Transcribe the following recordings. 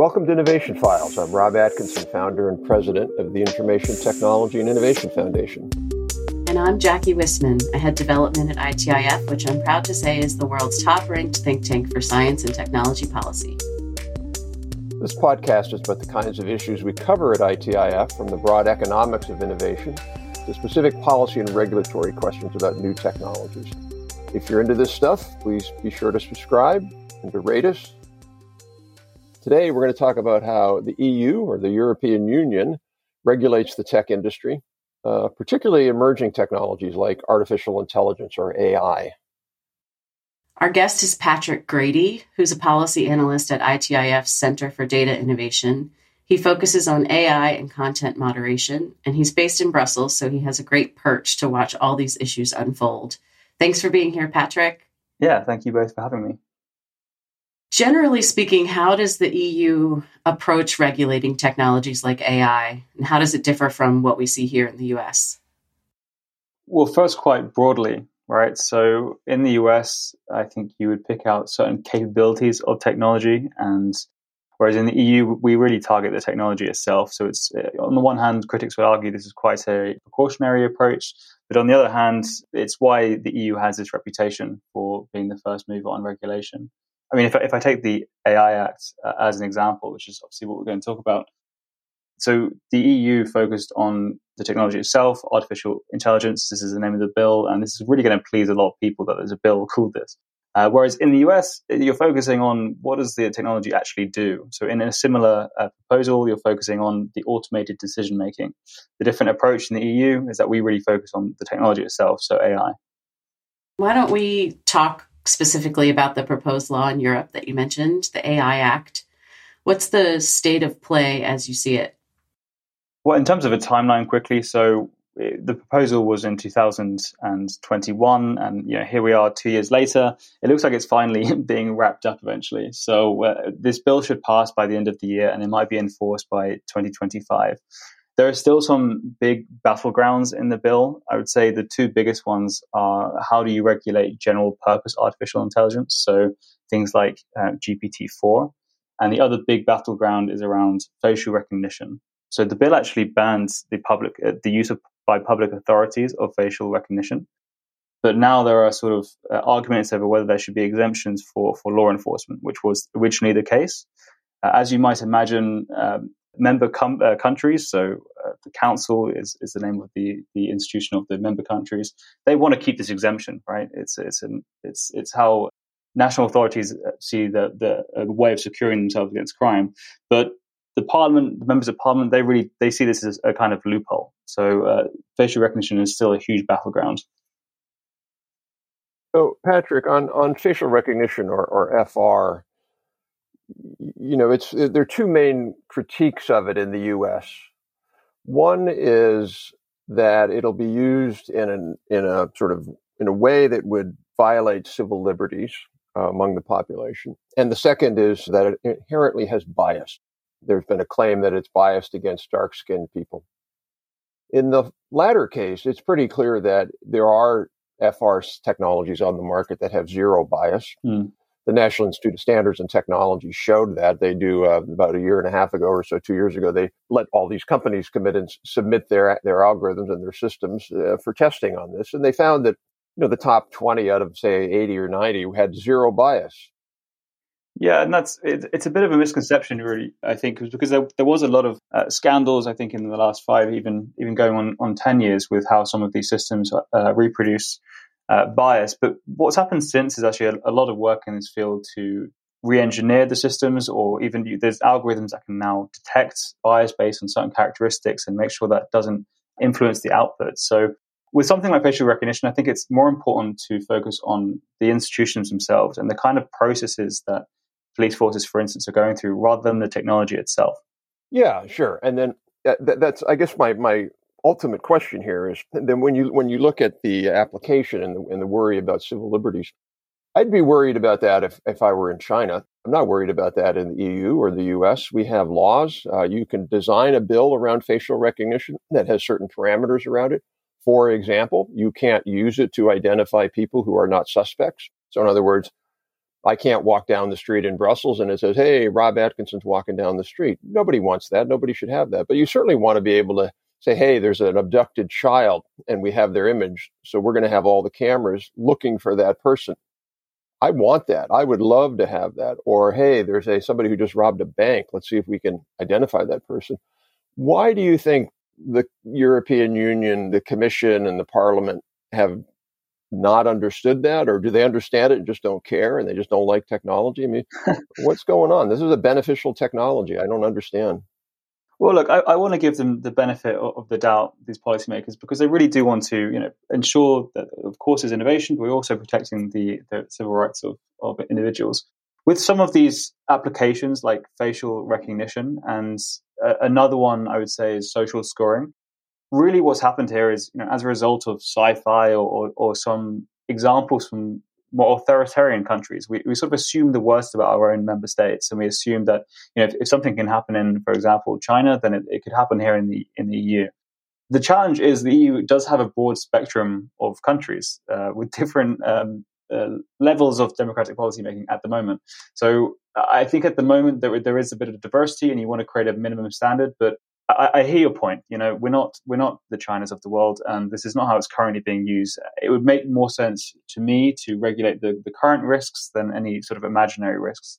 Welcome to Innovation Files. I'm Rob Atkinson, founder and president of the Information Technology and Innovation Foundation. And I'm Jackie Whisman. I head development at ITIF, which I'm proud to say is the world's top ranked think tank for science and technology policy. This podcast is about the kinds of issues we cover at ITIF, from the broad economics of innovation to specific policy and regulatory questions about new technologies. If you're into this stuff, please be sure to subscribe and to rate us Today, we're going to talk about how the EU or the European Union regulates the tech industry, uh, particularly emerging technologies like artificial intelligence or AI. Our guest is Patrick Grady, who's a policy analyst at ITIF's Center for Data Innovation. He focuses on AI and content moderation, and he's based in Brussels, so he has a great perch to watch all these issues unfold. Thanks for being here, Patrick. Yeah, thank you both for having me. Generally speaking, how does the EU approach regulating technologies like AI, and how does it differ from what we see here in the US? Well, first, quite broadly, right? So in the US, I think you would pick out certain capabilities of technology, and whereas in the EU, we really target the technology itself. So it's uh, on the one hand, critics would argue this is quite a precautionary approach, but on the other hand, it's why the EU has this reputation for being the first mover on regulation. I mean, if I, if I take the AI Act uh, as an example, which is obviously what we're going to talk about, so the EU focused on the technology itself, artificial intelligence. This is the name of the bill, and this is really going to please a lot of people that there's a bill called this. Uh, whereas in the US, you're focusing on what does the technology actually do. So in a similar uh, proposal, you're focusing on the automated decision making. The different approach in the EU is that we really focus on the technology itself, so AI. Why don't we talk specifically about the proposed law in Europe that you mentioned, the AI Act. What's the state of play as you see it? Well, in terms of a timeline, quickly, so eh, the proposal was in 2021, and you know here we are two years later. It looks like it's finally being wrapped up eventually. So uh, this bill should pass by the end of the year, and it might be enforced by 2025. There are still some big battlegrounds in the bill. I would say the two biggest ones are how do you regulate general purpose artificial intelligence? So things like uh, GPT-4. And the other big battleground is around facial recognition. So the bill actually bans the public uh, the use of by public authorities of facial recognition. But now there are sort of uh, arguments over whether there should be exemptions for, for law enforcement, which was originally the case. Uh, as you might imagine, um, member com- uh, countries. So uh, the council is, is the name of the, the institution of the member countries. They want to keep this exemption, right? It's it's an, it's it's how national authorities uh, see the the uh, way of securing themselves against crime. But the parliament, the members of parliament, they really they see this as a kind of loophole. So uh, facial recognition is still a huge battleground. So, Patrick, on, on facial recognition or, or FR, you know, it's there are two main critiques of it in the U.S. One is that it'll be used in an in a sort of in a way that would violate civil liberties uh, among the population, and the second is that it inherently has bias. There's been a claim that it's biased against dark-skinned people. In the latter case, it's pretty clear that there are FR technologies on the market that have zero bias. Mm the National Institute of Standards and Technology showed that. They do uh, about a year and a half ago or so, two years ago, they let all these companies commit and submit their their algorithms and their systems uh, for testing on this, and they found that you know the top twenty out of say eighty or ninety had zero bias. Yeah, and that's it, it's a bit of a misconception, really. I think because there, there was a lot of uh, scandals. I think in the last five, even even going on on ten years, with how some of these systems uh, reproduce uh, bias. But what's happened since is actually a, a, lot of work in this field to re-engineer the systems, or even there's algorithms that can now detect bias based on certain characteristics and make sure that doesn't influence the output. So with something like facial recognition, I think it's more important to focus on the institutions themselves and the kind of processes that police forces, for instance, are going through rather than the technology itself. Yeah, sure. And then uh, that's, I guess, my, my ultimate question here is then when you when you look at the application and the, and the worry about civil liberties, I'd be worried about that if, if I were in China. I'm not worried about that in the EU or the US. We have laws. Uh, you can design a bill around facial recognition that has certain parameters around it. For example, you can't use it to identify people who are not suspects. So, in other words, I can't walk down the street in Brussels and it says, Hey, Rob Atkinson's walking down the street. Nobody wants that. Nobody should have that. But you certainly want to be able to say, Hey, there's an abducted child and we have their image. So we're going to have all the cameras looking for that person. I want that. I would love to have that. Or, Hey, there's a somebody who just robbed a bank. Let's see if we can identify that person. Why do you think the European Union, the Commission, and the Parliament have not understood that, or do they understand it and just don't care and they just don't like technology? I mean, what's going on? This is a beneficial technology. I don't understand. Well, look, I, I, want to give them the benefit of the doubt, these policymakers, because they really do want to, you know, ensure that, of course, there's innovation, but we're also protecting the, the civil rights of, of individuals. With some of these applications, like facial recognition, and another one I would say is social scoring, really what's happened here is, you know, as a result of sci-fi or, or, or some examples from more authoritarian countries, we, we sort of assume the worst about our own member states, and we assume that you know if, if something can happen in, for example, China, then it, it, could happen here in the in the EU. The challenge is the EU does have a broad spectrum of countries uh, with different um, uh, levels of democratic policymaking at the moment. So I think at the moment there there is a bit of diversity, and you want to create a minimum standard, but I, I, hear your point. You know, we're not we're not the Chinas of the world, and this is not how it's currently being used. It would make more sense to me to regulate the, the current risks than any sort of imaginary risks.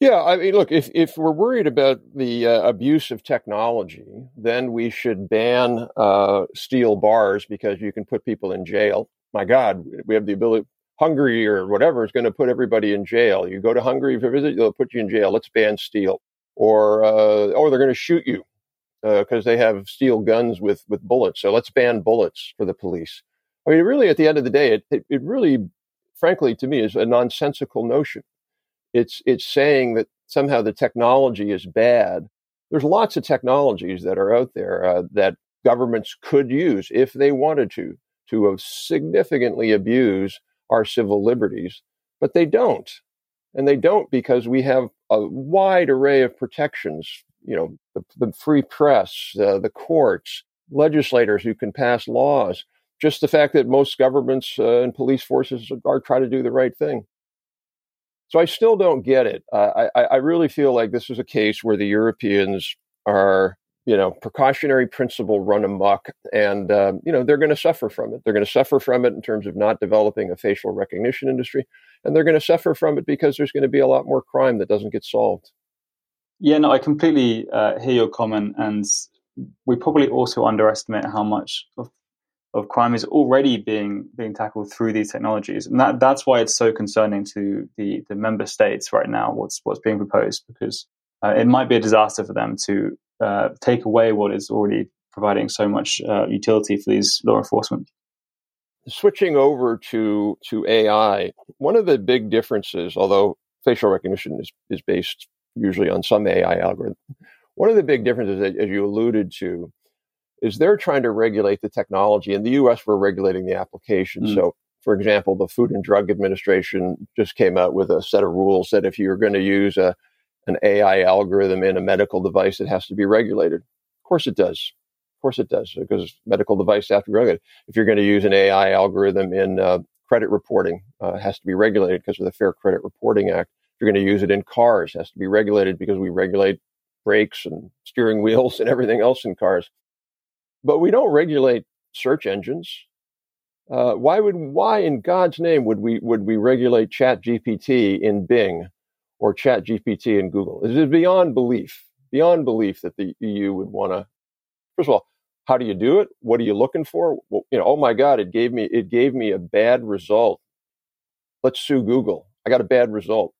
Yeah, I mean, look, if if we're worried about the uh, abuse of technology, then we should ban uh, steel bars because you can put people in jail. My God, we have the ability. Hungary or whatever is going to put everybody in jail. You go to Hungary for a visit, they'll put you in jail. Let's ban steel. Or, uh, or they're going to shoot you because uh, they have steel guns with with bullets. So let's ban bullets for the police. I mean, really, at the end of the day, it, it, it really, frankly, to me, is a nonsensical notion. It's it's saying that somehow the technology is bad. There's lots of technologies that are out there uh, that governments could use if they wanted to to significantly abuse our civil liberties, but they don't. And they don't because we have a wide array of protections you know, the, the free press, uh, the courts, legislators who can pass laws. Just the fact that most governments uh, and police forces are, trying to do the right thing. So I still don't get it. Uh, I, I really feel like this is a case where the Europeans are, you know, precautionary principle run amok, and um, you know they're going to suffer from it. They're going to suffer from it in terms of not developing a facial recognition industry, and they're going to suffer from it because there's going to be a lot more crime that doesn't get solved. Yeah, no, I completely uh, hear your comment, and we probably also underestimate how much of, of crime is already being being tackled through these technologies, and that that's why it's so concerning to the the member states right now. What's what's being proposed because uh, it might be a disaster for them to uh, take away what is already providing so much uh, utility for these law enforcement. Switching over to to AI, one of the big differences, although facial recognition is, is based usually on some AI algorithm. One of the big differences, as you alluded to, is they're trying to regulate the technology. In the US, we're regulating the application. Mm. So, for example, the Food and Drug Administration just came out with a set of rules that if you're going to use a, an AI algorithm in a medical device, it has to be regulated. Of course it does. Of course it does, because medical devices have to be regulated. If you're going to use an AI algorithm in uh, credit reporting, uh, it has to be regulated because of the Fair Credit Reporting Act you're going to use it in cars, it has to be regulated because we regulate brakes and steering wheels and everything else in cars. But we don't regulate search engines. Uh, why would why in God's name would we would we regulate Chat GPT in Bing or Chat GPT in Google? It is beyond belief, beyond belief that the EU would want to. First of all, how do you do it? What are you looking for? Well, you know, oh my God, it gave me it gave me a bad result. Let's sue Google. I got a bad result.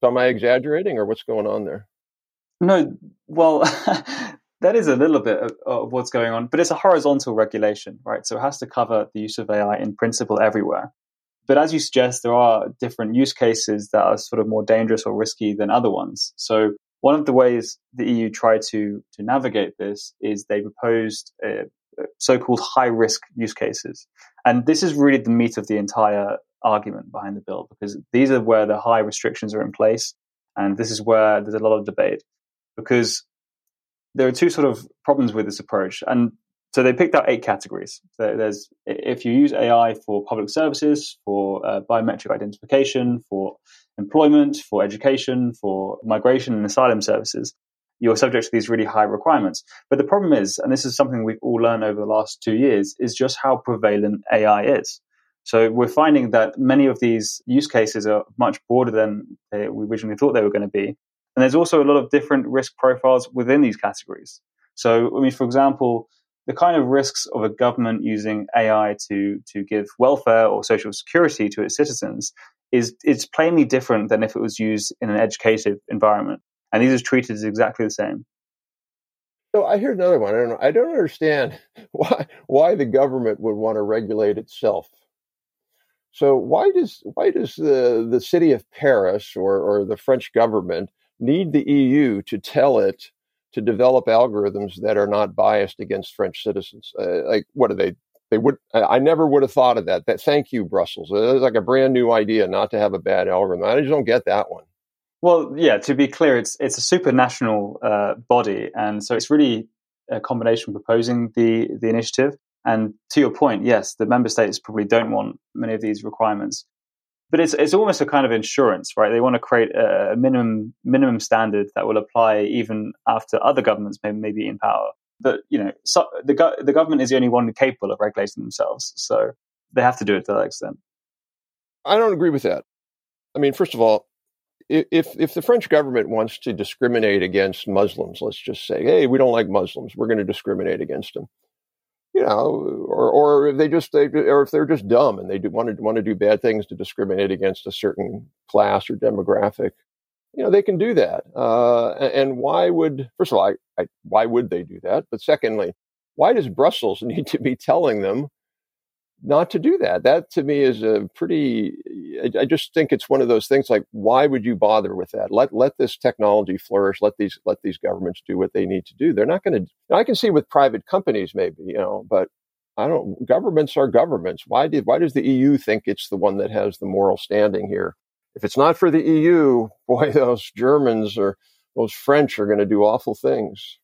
So am I exaggerating or what's going on there? No, well, that is a little bit of, of, what's going on, but it's a horizontal regulation, right? So it has to cover the use of AI in principle everywhere. But as you suggest, there are different use cases that are sort of more dangerous or risky than other ones. So one of the ways the EU tried to to navigate this is they proposed uh, so-called high-risk use cases, and this is really the meat of the entire argument behind the bill because these are where the high restrictions are in place. And this is where there's a lot of debate because there are two sort of problems with this approach. And So they picked out eight categories. So there's if you use AI for public services, for uh, biometric identification, for employment, for education, for migration and asylum services, you're subject to these really high requirements. But the problem is, and this is something we've all learned over the last two years, is just how prevalent AI is. So we're finding that many of these use cases are much broader than we originally thought they were going to be. And there's also a lot of different risk profiles within these categories. So, I mean, for example, the kind of risks of a government using AI to, to give welfare or social security to its citizens is it's plainly different than if it was used in an educative environment and these are treated as exactly the same. So I hear another one. I don't. I don't understand why why the government would want to regulate itself. So why does why does the the city of Paris or or the French government need the EU to tell it to develop algorithms that are not biased against French citizens? Uh, like what are they? They would. I never would have thought of that. That thank you, Brussels. It's like a brand new idea not to have a bad algorithm. I just don't get that one. Well, yeah. To be clear, it's it's a supranational uh, body, and so it's really a combination proposing the the initiative. And to your point, yes, the member states probably don't want many of these requirements, but it's it's almost a kind of insurance, right? They want to create a minimum minimum standard that will apply even after other governments may, may be in power. But you know, so the the government is the only one capable of regulating themselves, so they have to do it to that extent. I don't agree with that. I mean, first of all, if if the French government wants to discriminate against Muslims, let's just say, hey, we don't like Muslims, we're going to discriminate against them, you know, or or if they just they or if they're just dumb and they do want to want to do bad things to discriminate against a certain class or demographic, you know, they can do that. Uh, and why would first of all, I, I, why would they do that? But secondly, why does Brussels need to be telling them not to do that. That to me is a pretty. I, just think it's one of those things. Like, why would you bother with that? Let let this technology flourish. Let these let these governments do what they need to do. They're not going to. I can see with private companies, maybe you know, but I don't. Governments are governments. Why did why does the EU think it's the one that has the moral standing here? If it's not for the EU, boy, those Germans or those French are going to do awful things.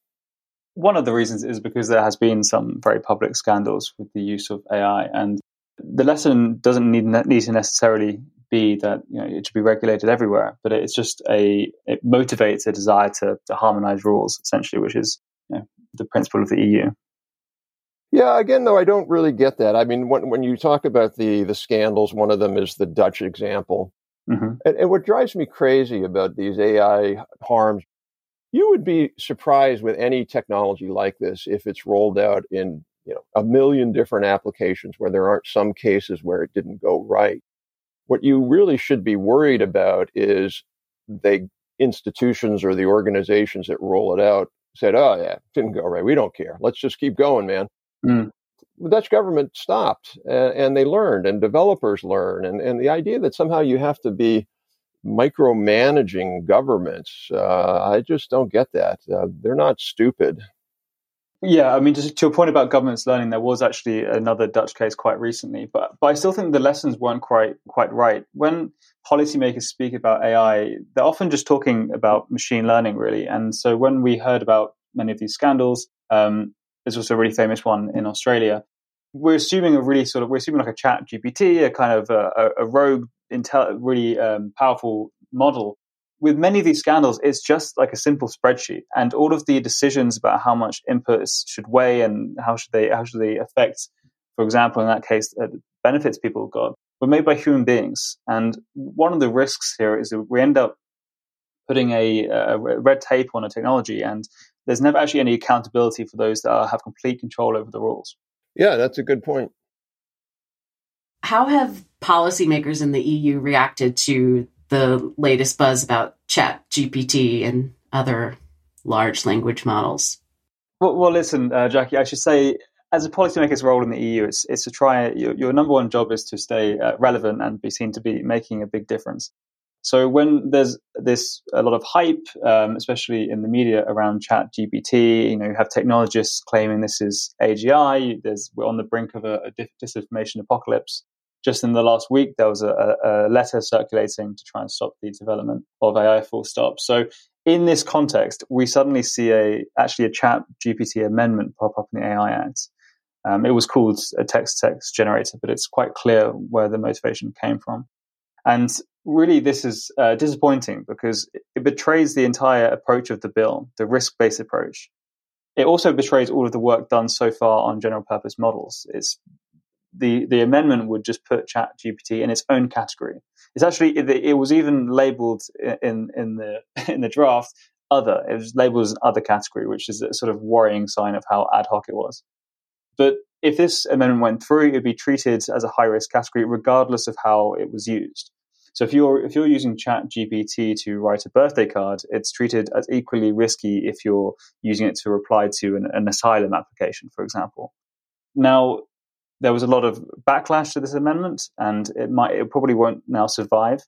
One of the reasons is because there has been some very public scandals with the use of AI, and the lesson doesn't need, need to necessarily be that you know, it should be regulated everywhere, but it's just a it motivates a desire to, to harmonize rules, essentially, which is you know, the principle of the EU. Yeah, again, though, I don't really get that. I mean, when when you talk about the the scandals, one of them is the Dutch example. Mm-hmm. And, and, what drives me crazy about these AI harms you would be surprised with any technology like this if it's rolled out in you know a million different applications where there aren't some cases where it didn't go right. What you really should be worried about is the institutions or the organizations that roll it out said oh yeah it didn't go right. We don't care. Let's just keep going man. Mm. the dutch government stopped and, and they learned and developers learn and, and the idea that somehow you have to be micromanaging governments. Uh, I just don't get that. Uh, they're not stupid. Yeah, I mean, to a point about governments learning, there was actually another Dutch case quite recently, but but I still think the lessons weren't quite quite right. When policymakers speak about AI, they're often just talking about machine learning, really. And so when we heard about many of these scandals, um, there's also a really famous one in Australia. We're assuming a really sort of we're assuming like a Chat GPT, a kind of a, a rogue intel- really um, powerful model. With many of these scandals, it's just like a simple spreadsheet, and all of the decisions about how much inputs should weigh and how should they how should they affect, for example, in that case, uh, benefits people got, were made by human beings. And one of the risks here is that we end up putting a, a red tape on a technology, and there's never actually any accountability for those that have complete control over the rules. Yeah, that's a good point. How have policymakers in the EU reacted to the latest buzz about Chat GPT and other large language models? Well, well listen, uh, Jackie, I should say, as a policymaker's role in the EU, it's, it's to try, your, your number one job is to stay uh, relevant and be seen to be making a big difference. So when there's this a lot of hype, um, especially in the media around Chat GPT, you know, you have technologists claiming this is AGI. There's we're on the brink of a, a disinformation apocalypse just in the last week, there was a, a, letter circulating to try and stop the development of AI full stop. So in this context, we suddenly see a actually a chat GPT amendment pop up in the AI Act. Um, it was called a text text generator, but it's quite clear where the motivation came from. And really, this is uh, disappointing because it betrays the entire approach of the bill, the risk based approach. It also betrays all of the work done so far on general purpose models. It's the, the amendment would just put Chat GPT in its own category. It's actually it, was even labeled in in the in the draft other. It was labeled as an other category, which is a sort of worrying sign of how ad hoc it was. But if this amendment went through, it'd be treated as a high risk category, regardless of how it was used. So if you're if you're using Chat GPT to write a birthday card, it's treated as equally risky if you're using it to reply to an, an asylum application, for example. Now, there was a lot of backlash to this amendment, and it might it probably won't now survive.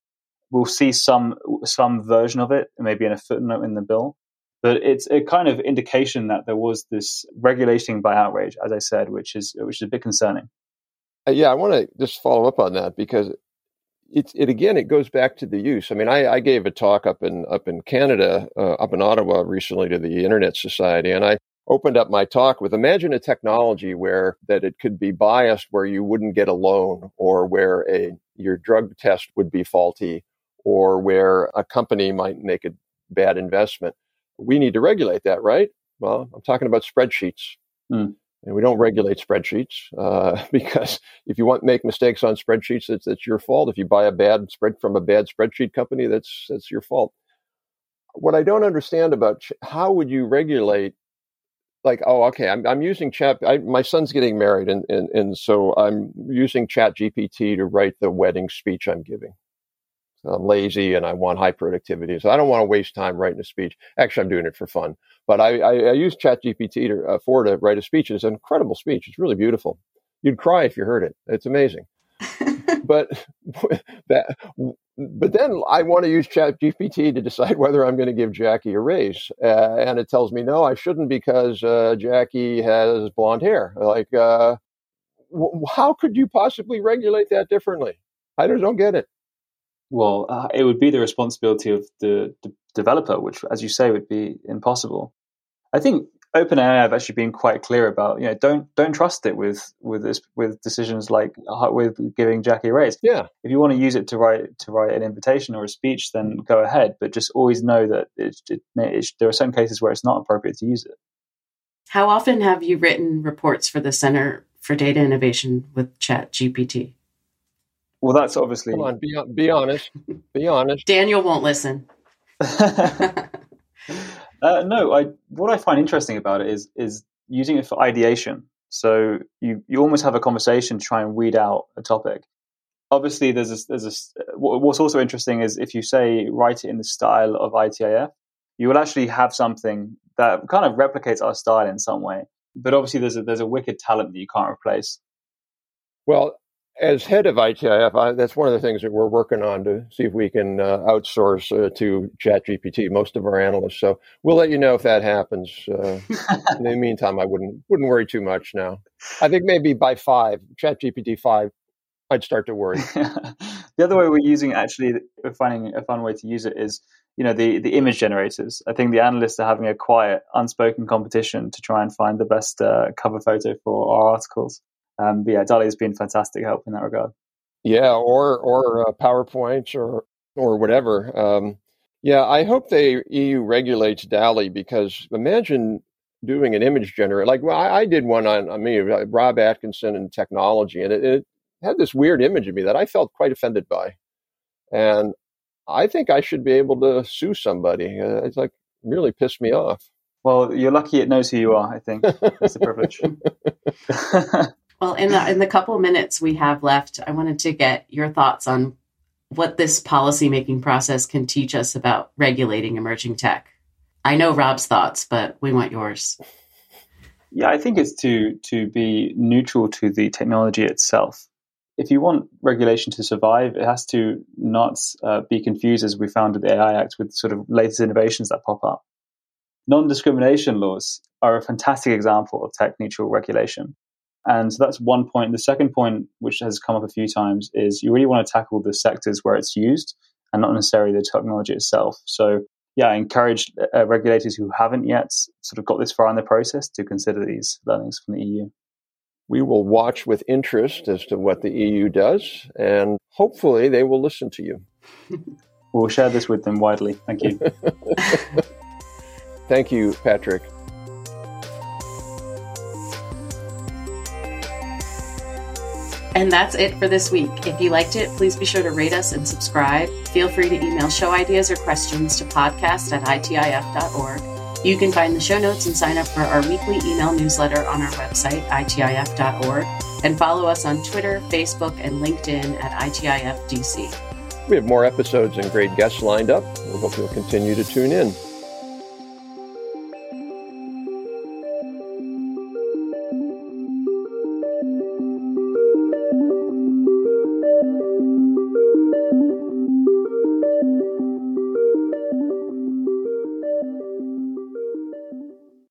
We'll see some some version of it, maybe in a footnote in the bill, but it's a kind of indication that there was this regulating by outrage, as I said, which is which is a bit concerning. Uh, yeah, I want to just follow up on that because it, it again it goes back to the use. I mean, I, I gave a talk up in up in Canada, uh, up in Ottawa recently to the Internet Society, and I opened up my talk with imagine a technology where that it could be biased where you wouldn't get a loan or where a your drug test would be faulty or where a company might make a bad investment. We need to regulate that right? Well i'm talking about spreadsheets. Mm. and we don't regulate spreadsheets uh, because if you want make mistakes on spreadsheets it's, it's your fault. If you buy a bad spread from a bad spreadsheet company that's that's your fault. What i don't understand about how would you regulate like, oh, okay, I'm, I'm using chat. I, my son's getting married, and, and, and so I'm using Chat GPT to write the wedding speech I'm giving. So I'm lazy and I want high productivity, so I don't want to waste time writing a speech. Actually, I'm doing it for fun, but I, I, I use Chat GPT to, uh, for to write a speech. It's an incredible speech. It's really beautiful. You'd cry if you heard it. It's amazing. but that but then I want to use Chat GPT to decide whether I'm going to give Jackie a raise, uh, and it tells me no, I shouldn't because uh, Jackie has blonde hair. Like, uh, w- how could you possibly regulate that differently? I just don't get it. Well, uh, it would be the responsibility of the, the developer, which, as you say, would be impossible. I think OpenAI have actually been quite clear about you know don't don't trust it with with this with decisions like uh, with giving Jackie a raise. Yeah, if you want to use it to write to write an invitation or a speech, then go ahead. But just always know that it, it, it, there are some cases where it's not appropriate to use it. How often have you written reports for the Center for Data Innovation with Chat GPT? Well, that's obviously. Come on, be be honest. Be honest. Daniel won't listen. Uh, no, I what I find interesting about it is is using it for ideation. So you you almost have a conversation to try and weed out a topic. Obviously, there's a, there's a, what's also interesting is if you say write it in the style of ITIF, you will actually have something that kind of replicates our style in some way. But obviously, there's a there's a wicked talent that you can't replace. Well, as head of ITIF, I, that's one of the things that we're working on to see if we can uh, outsource uh, to ChatGPT most of our analysts. So we'll let you know if that happens. Uh, in the meantime, I wouldn't wouldn't worry too much now. I think maybe by five, ChatGPT five, I'd start to worry. the other way we're using actually, we're finding a fun way to use it is you know the the image generators. I think the analysts are having a quiet, unspoken competition to try and find the best uh, cover photo for our articles. Um, but yeah, DALL-E has been fantastic help in that regard. Yeah, or or uh, PowerPoint or or whatever. Um, yeah, I hope the EU regulates DALL-E because imagine doing an image generator. Like, well, I, I did one on, on me, Rob Atkinson and technology, and it, it had this weird image of me that I felt quite offended by, and I think I should be able to sue somebody. Uh, it's like really pissed me off. Well, you're lucky it knows who you are. I think it's a privilege. Well, in the in the couple minutes we have left, I wanted to get your thoughts on what this policymaking process can teach us about regulating emerging tech. I know Rob's thoughts, but we want yours. Yeah, I think it's to to be neutral to the technology itself. If you want regulation to survive, it has to not uh, be confused, as we found with the AI Act, with sort of latest innovations that pop up. Non discrimination laws are a fantastic example of tech neutral regulation. And so that's one point. The second point, which has come up a few times, is you really want to tackle the sectors where it's used and not necessarily the technology itself. So, yeah, I encourage uh, regulators who haven't yet sort of got this far in the process to consider these learnings from the EU. we will watch with interest as to what the EU does, and hopefully they will listen to you. we'll share this with them widely. Thank you. Thank you, Patrick. And that's it for this week. If you liked it, please be sure to rate us and subscribe. Feel free to email show ideas or questions to podcast at itif.org. You can find the show notes and sign up for our weekly email newsletter on our website, itif.org, and follow us on Twitter, Facebook, and LinkedIn at ITIFDC. We have more episodes and great guests lined up. We hope you'll continue to tune in.